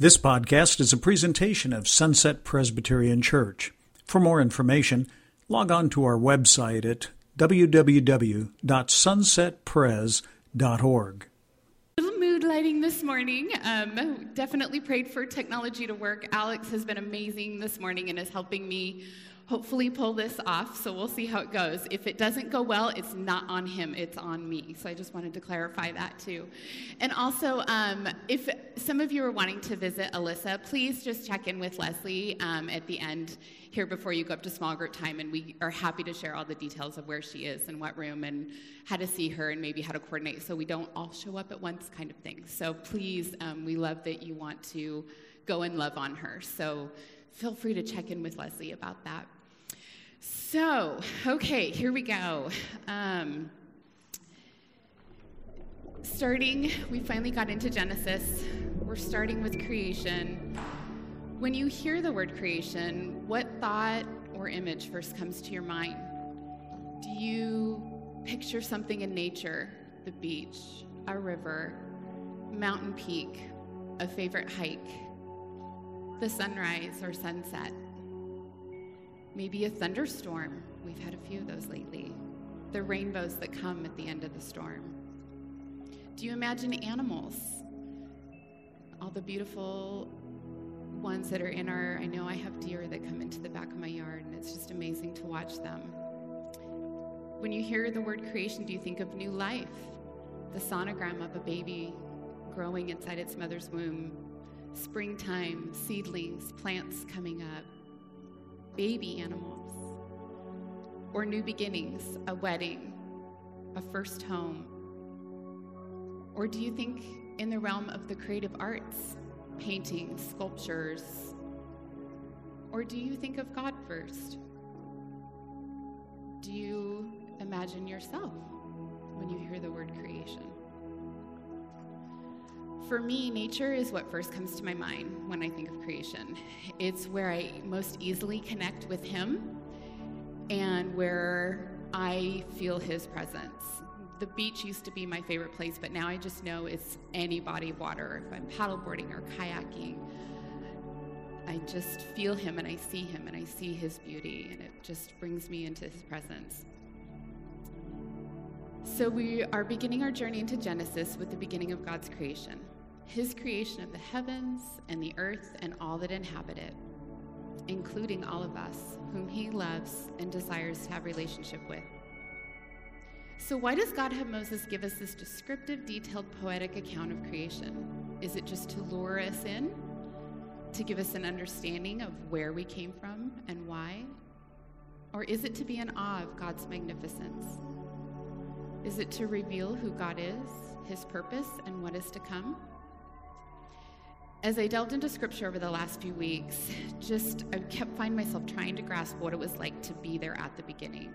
This podcast is a presentation of Sunset Presbyterian Church. For more information, log on to our website at www.sunsetpres.org. Little mood lighting this morning. Um, definitely prayed for technology to work. Alex has been amazing this morning and is helping me hopefully pull this off. So we'll see how it goes. If it doesn't go well, it's not on him, it's on me. So I just wanted to clarify that too. And also, um, if some of you are wanting to visit Alyssa, please just check in with Leslie um, at the end here before you go up to small group time. And we are happy to share all the details of where she is and what room and how to see her and maybe how to coordinate so we don't all show up at once kind of thing. So please, um, we love that you want to go and love on her. So feel free to check in with Leslie about that. So, okay, here we go. Um, starting, we finally got into Genesis. We're starting with creation. When you hear the word creation, what thought or image first comes to your mind? Do you picture something in nature, the beach, a river, mountain peak, a favorite hike, the sunrise or sunset? Maybe a thunderstorm. We've had a few of those lately. The rainbows that come at the end of the storm. Do you imagine animals? All the beautiful ones that are in our, I know I have deer that come into the back of my yard, and it's just amazing to watch them. When you hear the word creation, do you think of new life? The sonogram of a baby growing inside its mother's womb, springtime, seedlings, plants coming up, baby animals, or new beginnings, a wedding, a first home? Or do you think in the realm of the creative arts, painting, sculptures? Or do you think of God first? Do you imagine yourself when you hear the word creation? For me, nature is what first comes to my mind when I think of creation. It's where I most easily connect with Him and where I feel His presence. The beach used to be my favorite place, but now I just know it's any body of water. If I'm paddleboarding or kayaking, I just feel Him and I see Him and I see His beauty, and it just brings me into His presence. So, we are beginning our journey into Genesis with the beginning of God's creation his creation of the heavens and the earth and all that inhabit it, including all of us, whom he loves and desires to have relationship with. So, why does God have Moses give us this descriptive, detailed, poetic account of creation? Is it just to lure us in? To give us an understanding of where we came from and why? Or is it to be in awe of God's magnificence? Is it to reveal who God is, his purpose, and what is to come? As I delved into scripture over the last few weeks, just I kept finding myself trying to grasp what it was like to be there at the beginning,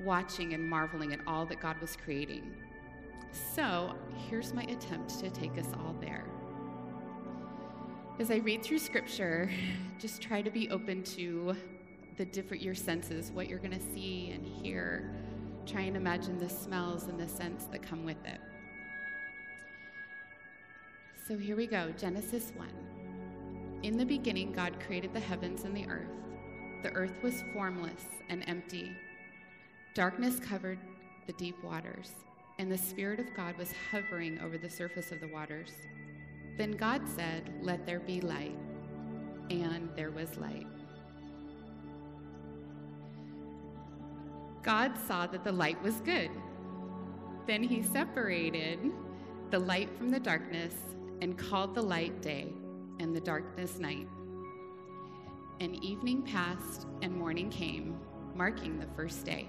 watching and marveling at all that God was creating. So, here's my attempt to take us all there. As I read through scripture, just try to be open to the different your senses, what you're going to see and hear. Try and imagine the smells and the scents that come with it. So here we go Genesis 1. In the beginning, God created the heavens and the earth. The earth was formless and empty. Darkness covered the deep waters, and the Spirit of God was hovering over the surface of the waters. Then God said, Let there be light. And there was light. God saw that the light was good. Then he separated the light from the darkness and called the light day and the darkness night. And evening passed and morning came, marking the first day.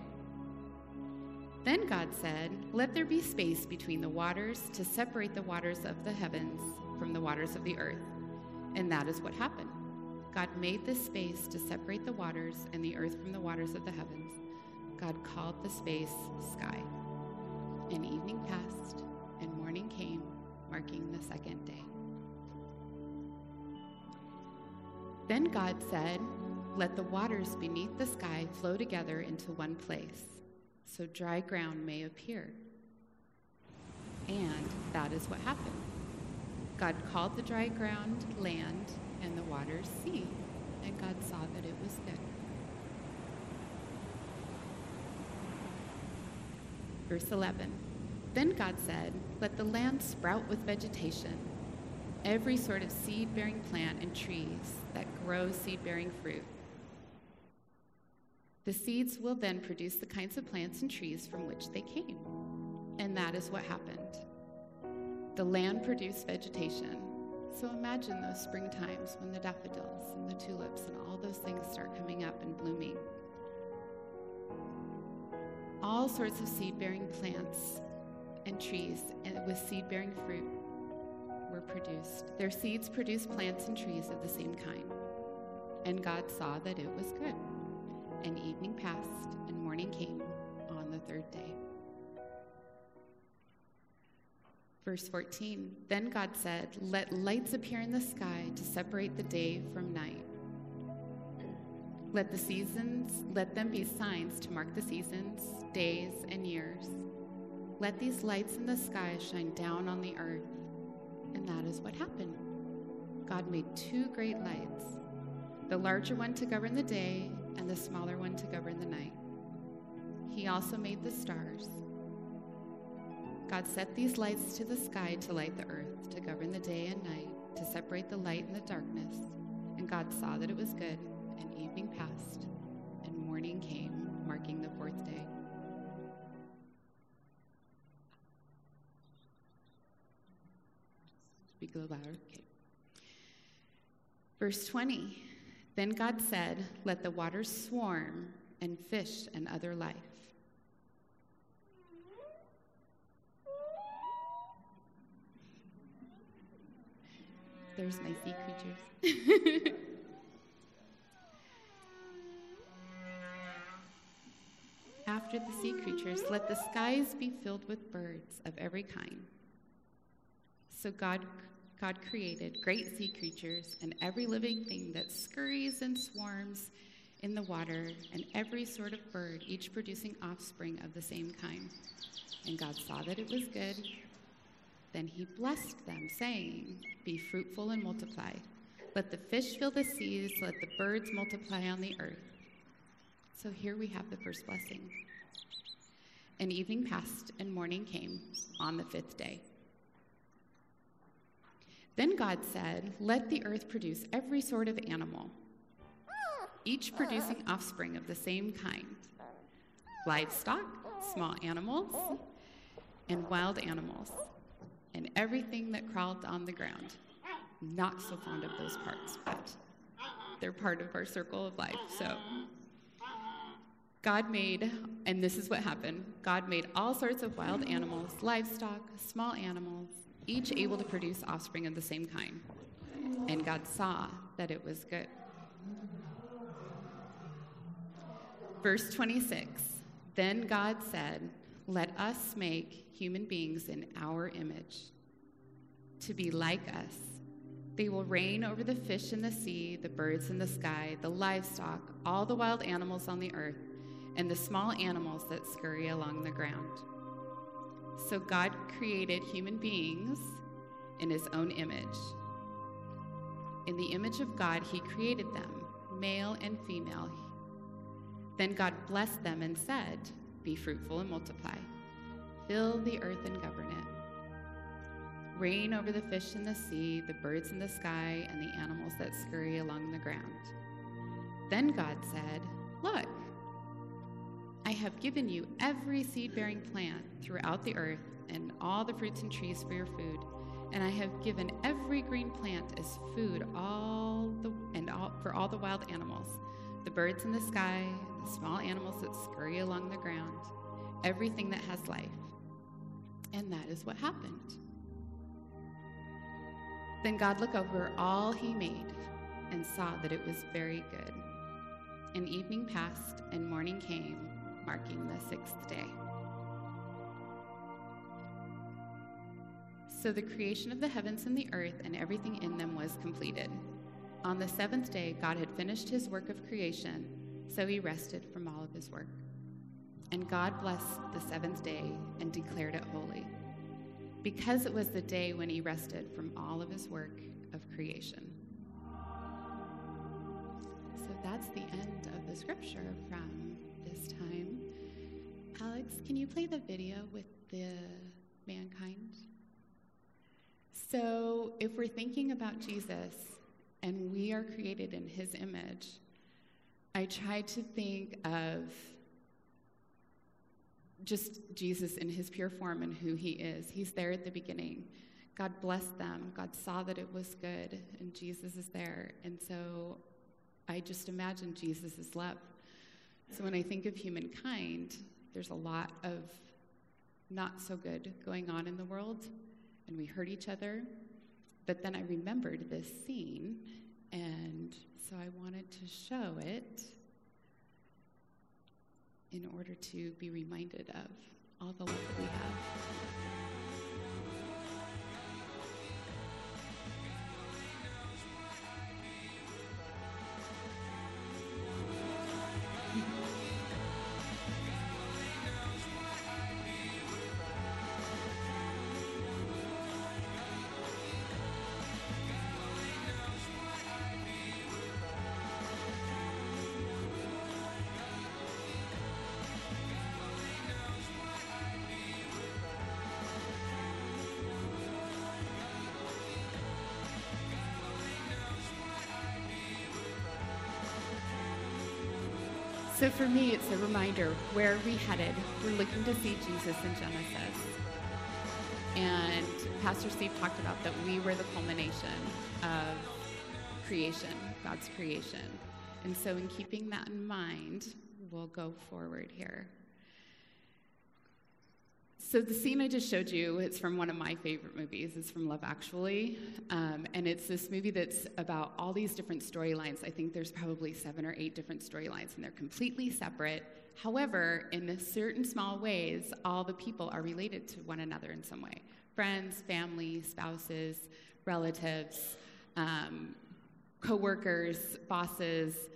Then God said, Let there be space between the waters to separate the waters of the heavens from the waters of the earth. And that is what happened. God made this space to separate the waters and the earth from the waters of the heavens. God called the space sky. And evening passed, and morning came, marking the second day. Then God said, Let the waters beneath the sky flow together into one place, so dry ground may appear. And that is what happened. God called the dry ground land and the waters sea, and God saw that it was good. Verse 11 Then God said, Let the land sprout with vegetation, every sort of seed bearing plant and trees that grow seed bearing fruit. The seeds will then produce the kinds of plants and trees from which they came. And that is what happened. The land produced vegetation. So imagine those spring times when the daffodils and the tulips and all those things start coming up and blooming. All sorts of seed bearing plants and trees and with seed bearing fruit were produced. Their seeds produced plants and trees of the same kind. And God saw that it was good. And evening passed, and morning came on the third day. Verse 14 Then God said, Let lights appear in the sky to separate the day from night. Let the seasons, let them be signs to mark the seasons, days, and years. Let these lights in the sky shine down on the earth. And that is what happened. God made two great lights the larger one to govern the day, and the smaller one to govern the night. He also made the stars. God set these lights to the sky to light the earth, to govern the day and night, to separate the light and the darkness. And God saw that it was good, and evening passed, and morning came, marking the fourth Speak louder. Okay. Verse 20 Then God said, Let the waters swarm, and fish and other life. There's my sea creatures. After the sea creatures, let the skies be filled with birds of every kind. So God, God created great sea creatures and every living thing that scurries and swarms in the water, and every sort of bird, each producing offspring of the same kind. And God saw that it was good. Then he blessed them, saying, Be fruitful and multiply. Let the fish fill the seas, let the birds multiply on the earth. So here we have the first blessing. And evening passed, and morning came on the fifth day. Then God said, Let the earth produce every sort of animal, each producing offspring of the same kind livestock, small animals, and wild animals, and everything that crawled on the ground. Not so fond of those parts, but they're part of our circle of life. So God made, and this is what happened God made all sorts of wild animals, livestock, small animals, each able to produce offspring of the same kind. And God saw that it was good. Verse 26 Then God said, Let us make human beings in our image, to be like us. They will reign over the fish in the sea, the birds in the sky, the livestock, all the wild animals on the earth, and the small animals that scurry along the ground. So God created human beings in his own image. In the image of God, he created them, male and female. Then God blessed them and said, Be fruitful and multiply, fill the earth and govern it. Reign over the fish in the sea, the birds in the sky, and the animals that scurry along the ground. Then God said, Look, I have given you every seed bearing plant throughout the earth and all the fruits and trees for your food. And I have given every green plant as food all the, and all, for all the wild animals, the birds in the sky, the small animals that scurry along the ground, everything that has life. And that is what happened. Then God looked over all he made and saw that it was very good. And evening passed and morning came, marking the sixth day. So the creation of the heavens and the earth and everything in them was completed. On the seventh day, God had finished his work of creation, so he rested from all of his work. And God blessed the seventh day and declared it holy, because it was the day when he rested from all of his work of creation. So that's the end of the scripture from this time. Alex, can you play the video with the mankind? So, if we're thinking about Jesus and we are created in his image, I try to think of just Jesus in his pure form and who he is. He's there at the beginning. God blessed them. God saw that it was good, and Jesus is there. And so I just imagine Jesus' love. So when I think of humankind, there's a lot of not so good going on in the world, and we hurt each other. But then I remembered this scene, and so I wanted to show it in order to be reminded of all the love that we have. So for me, it's a reminder where are we headed? We're looking to see Jesus in Genesis. And Pastor Steve talked about that we were the culmination of creation, God's creation. And so, in keeping that in mind, we'll go forward here. So the scene I just showed you, it's from one of my favorite movies. It's from Love Actually, um, and it's this movie that's about all these different storylines. I think there's probably seven or eight different storylines, and they're completely separate. However, in certain small ways, all the people are related to one another in some way: friends, family, spouses, relatives, um, coworkers, bosses.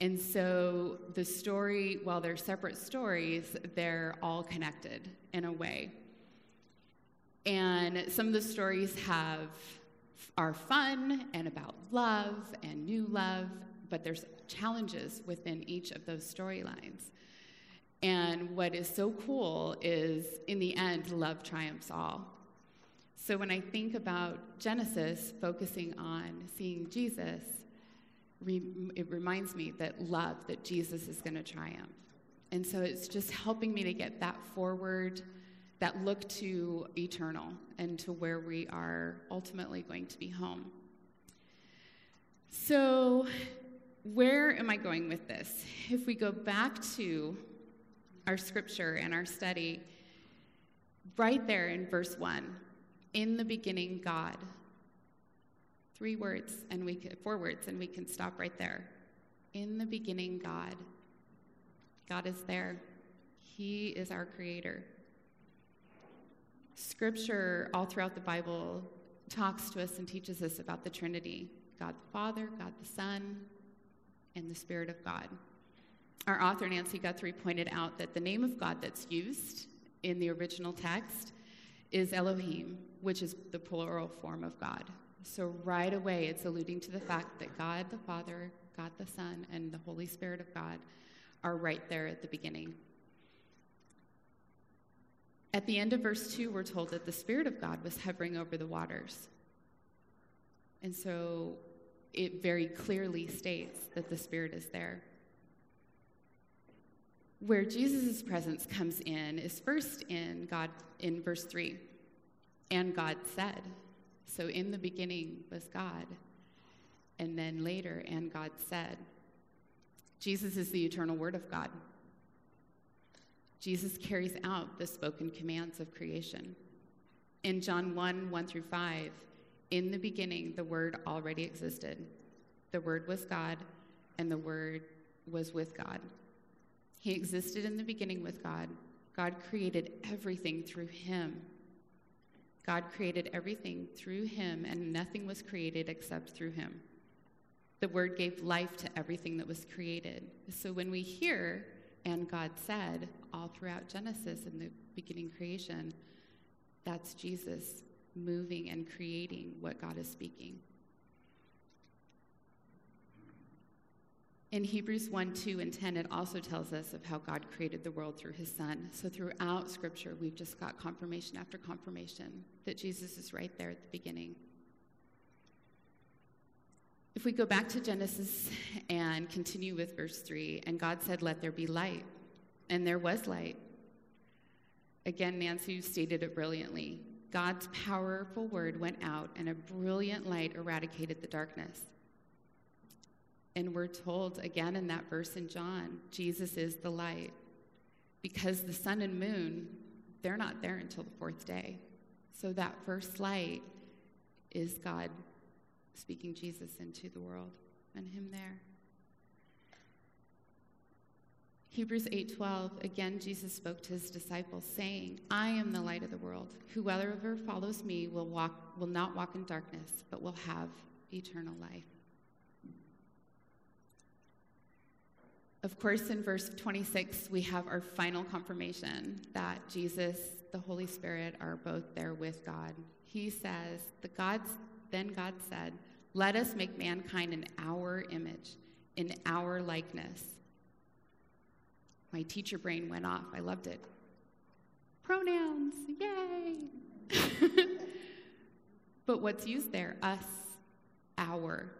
And so the story, while they're separate stories, they're all connected in a way. And some of the stories have are fun and about love and new love, but there's challenges within each of those storylines. And what is so cool is in the end, love triumphs all. So when I think about Genesis focusing on seeing Jesus, it reminds me that love, that Jesus is going to triumph. And so it's just helping me to get that forward, that look to eternal and to where we are ultimately going to be home. So, where am I going with this? If we go back to our scripture and our study, right there in verse 1, in the beginning, God. Three words and we can, four words and we can stop right there. In the beginning, God. God is there. He is our creator. Scripture, all throughout the Bible, talks to us and teaches us about the Trinity God the Father, God the Son, and the Spirit of God. Our author, Nancy Guthrie, pointed out that the name of God that's used in the original text is Elohim, which is the plural form of God. So, right away, it's alluding to the fact that God the Father, God the Son, and the Holy Spirit of God are right there at the beginning. At the end of verse 2, we're told that the Spirit of God was hovering over the waters. And so it very clearly states that the Spirit is there. Where Jesus' presence comes in is first in God in verse 3. And God said. So in the beginning was God. And then later, and God said. Jesus is the eternal Word of God. Jesus carries out the spoken commands of creation. In John 1 1 through 5, in the beginning, the Word already existed. The Word was God, and the Word was with God. He existed in the beginning with God. God created everything through Him. God created everything through Him, and nothing was created except through Him. The Word gave life to everything that was created. So when we hear, and God said, all throughout Genesis in the beginning creation, That's Jesus moving and creating what God is speaking. In Hebrews 1 2 and 10, it also tells us of how God created the world through his Son. So throughout Scripture, we've just got confirmation after confirmation that Jesus is right there at the beginning. If we go back to Genesis and continue with verse 3, and God said, Let there be light, and there was light. Again, Nancy stated it brilliantly. God's powerful word went out, and a brilliant light eradicated the darkness. And we're told again in that verse in John, Jesus is the light. Because the sun and moon, they're not there until the fourth day. So that first light is God speaking Jesus into the world and him there. Hebrews 8:12 again Jesus spoke to his disciples saying, "I am the light of the world. Whoever follows me will walk will not walk in darkness, but will have eternal life." Of course, in verse 26, we have our final confirmation that Jesus, the Holy Spirit, are both there with God. He says, the God's, then God said, Let us make mankind in our image, in our likeness. My teacher brain went off. I loved it. Pronouns, yay! but what's used there? Us, our.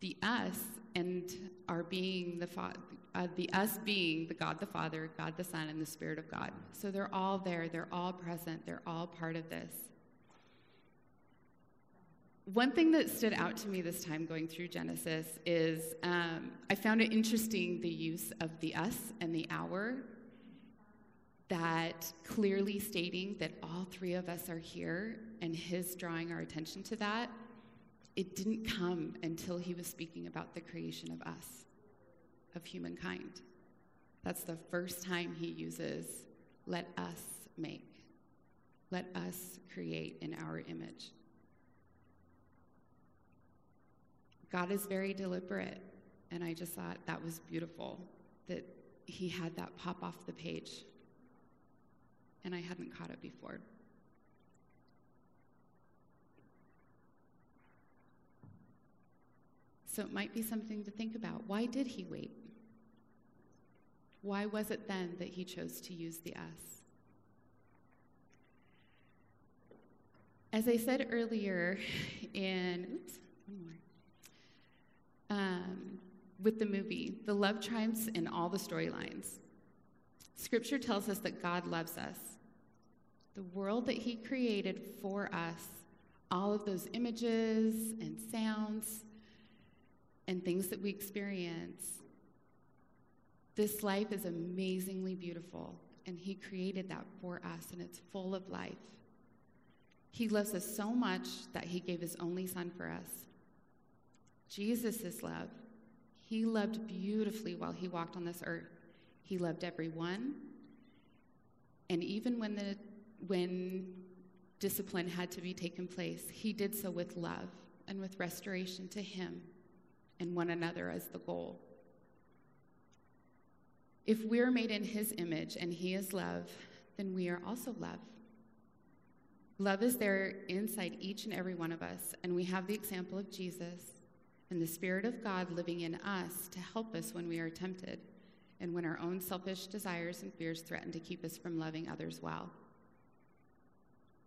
The us and our being the fa- uh, the us being the God the Father, God the Son, and the Spirit of God. So they're all there. They're all present. They're all part of this. One thing that stood out to me this time going through Genesis is um, I found it interesting the use of the us and the our, that clearly stating that all three of us are here and his drawing our attention to that it didn't come until he was speaking about the creation of us, of humankind. That's the first time he uses, let us make, let us create in our image. God is very deliberate, and I just thought that was beautiful that he had that pop off the page, and I hadn't caught it before. So it might be something to think about. Why did he wait? Why was it then that he chose to use the us? As I said earlier in, oops, one more. Um, with the movie, the love triumphs in all the storylines. Scripture tells us that God loves us. The world that He created for us, all of those images and sounds, and things that we experience. This life is amazingly beautiful, and He created that for us, and it's full of life. He loves us so much that He gave His only Son for us. Jesus love. He loved beautifully while He walked on this earth. He loved everyone, and even when the when discipline had to be taken place, He did so with love and with restoration to Him and one another as the goal. If we're made in his image and he is love, then we are also love. Love is there inside each and every one of us, and we have the example of Jesus and the Spirit of God living in us to help us when we are tempted and when our own selfish desires and fears threaten to keep us from loving others well.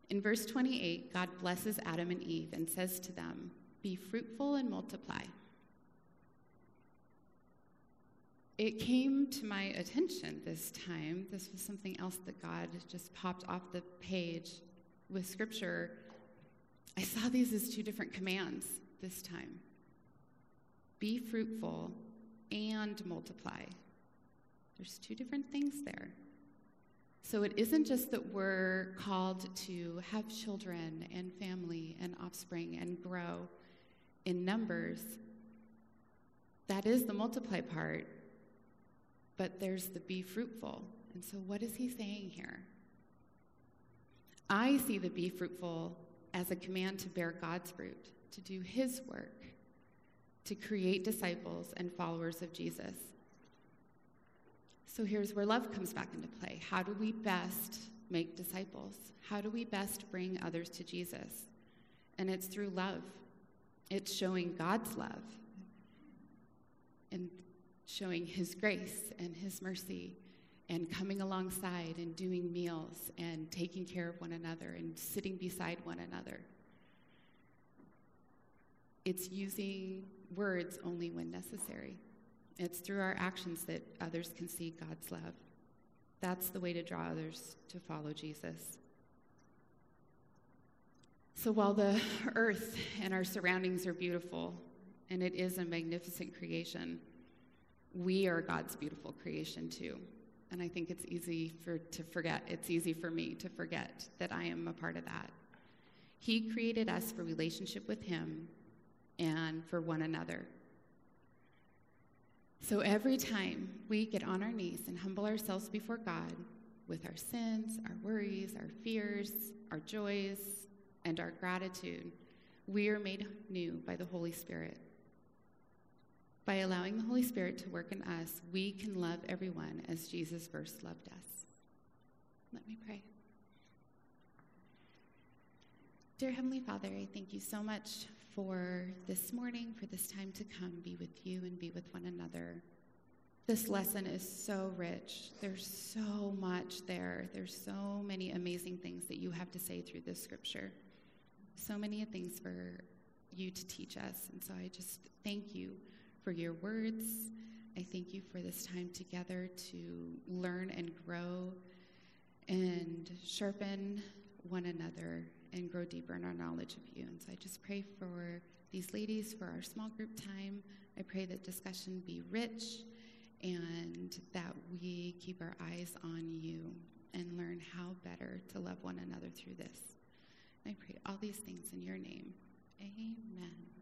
In verse 28, God blesses Adam and Eve and says to them, Be fruitful and multiply. It came to my attention this time. This was something else that God just popped off the page with scripture. I saw these as two different commands this time be fruitful and multiply. There's two different things there. So it isn't just that we're called to have children and family and offspring and grow in numbers. That is the multiply part but there's the be fruitful. And so, what is he saying here? I see the be fruitful as a command to bear God's fruit, to do his work, to create disciples and followers of Jesus. So, here's where love comes back into play. How do we best make disciples? How do we best bring others to Jesus? And it's through love. It's showing God's love and showing His grace and His mercy and coming alongside and doing meals and taking care of one another and sitting beside one another. It's using words only when necessary. It's through our actions that others can see God's love. That's the way to draw others to follow Jesus. So while the earth and our surroundings are beautiful, and it is a magnificent creation, we are God's beautiful creation too. And I think it's easy for, to forget. It's easy for me to forget that I am a part of that. He created us for relationship with Him and for one another. So every time we get on our knees and humble ourselves before God with our sins, our worries, our fears, our joys, and our gratitude, we are made new by the Holy Spirit. By allowing the Holy Spirit to work in us, we can love everyone as Jesus first loved us. Let me pray. Dear Heavenly Father, I thank you so much for this morning, for this time to come, be with you and be with one another. This lesson is so rich. There's so much there. There's so many amazing things that you have to say through this scripture. So many things for you to teach us. And so I just thank you for your words. I thank you for this time together to learn and grow and sharpen one another and grow deeper in our knowledge of you. And so I just pray for these ladies for our small group time. I pray that discussion be rich and that we keep our eyes on you and learn how better to love one another through this. I pray all these things in your name. Amen.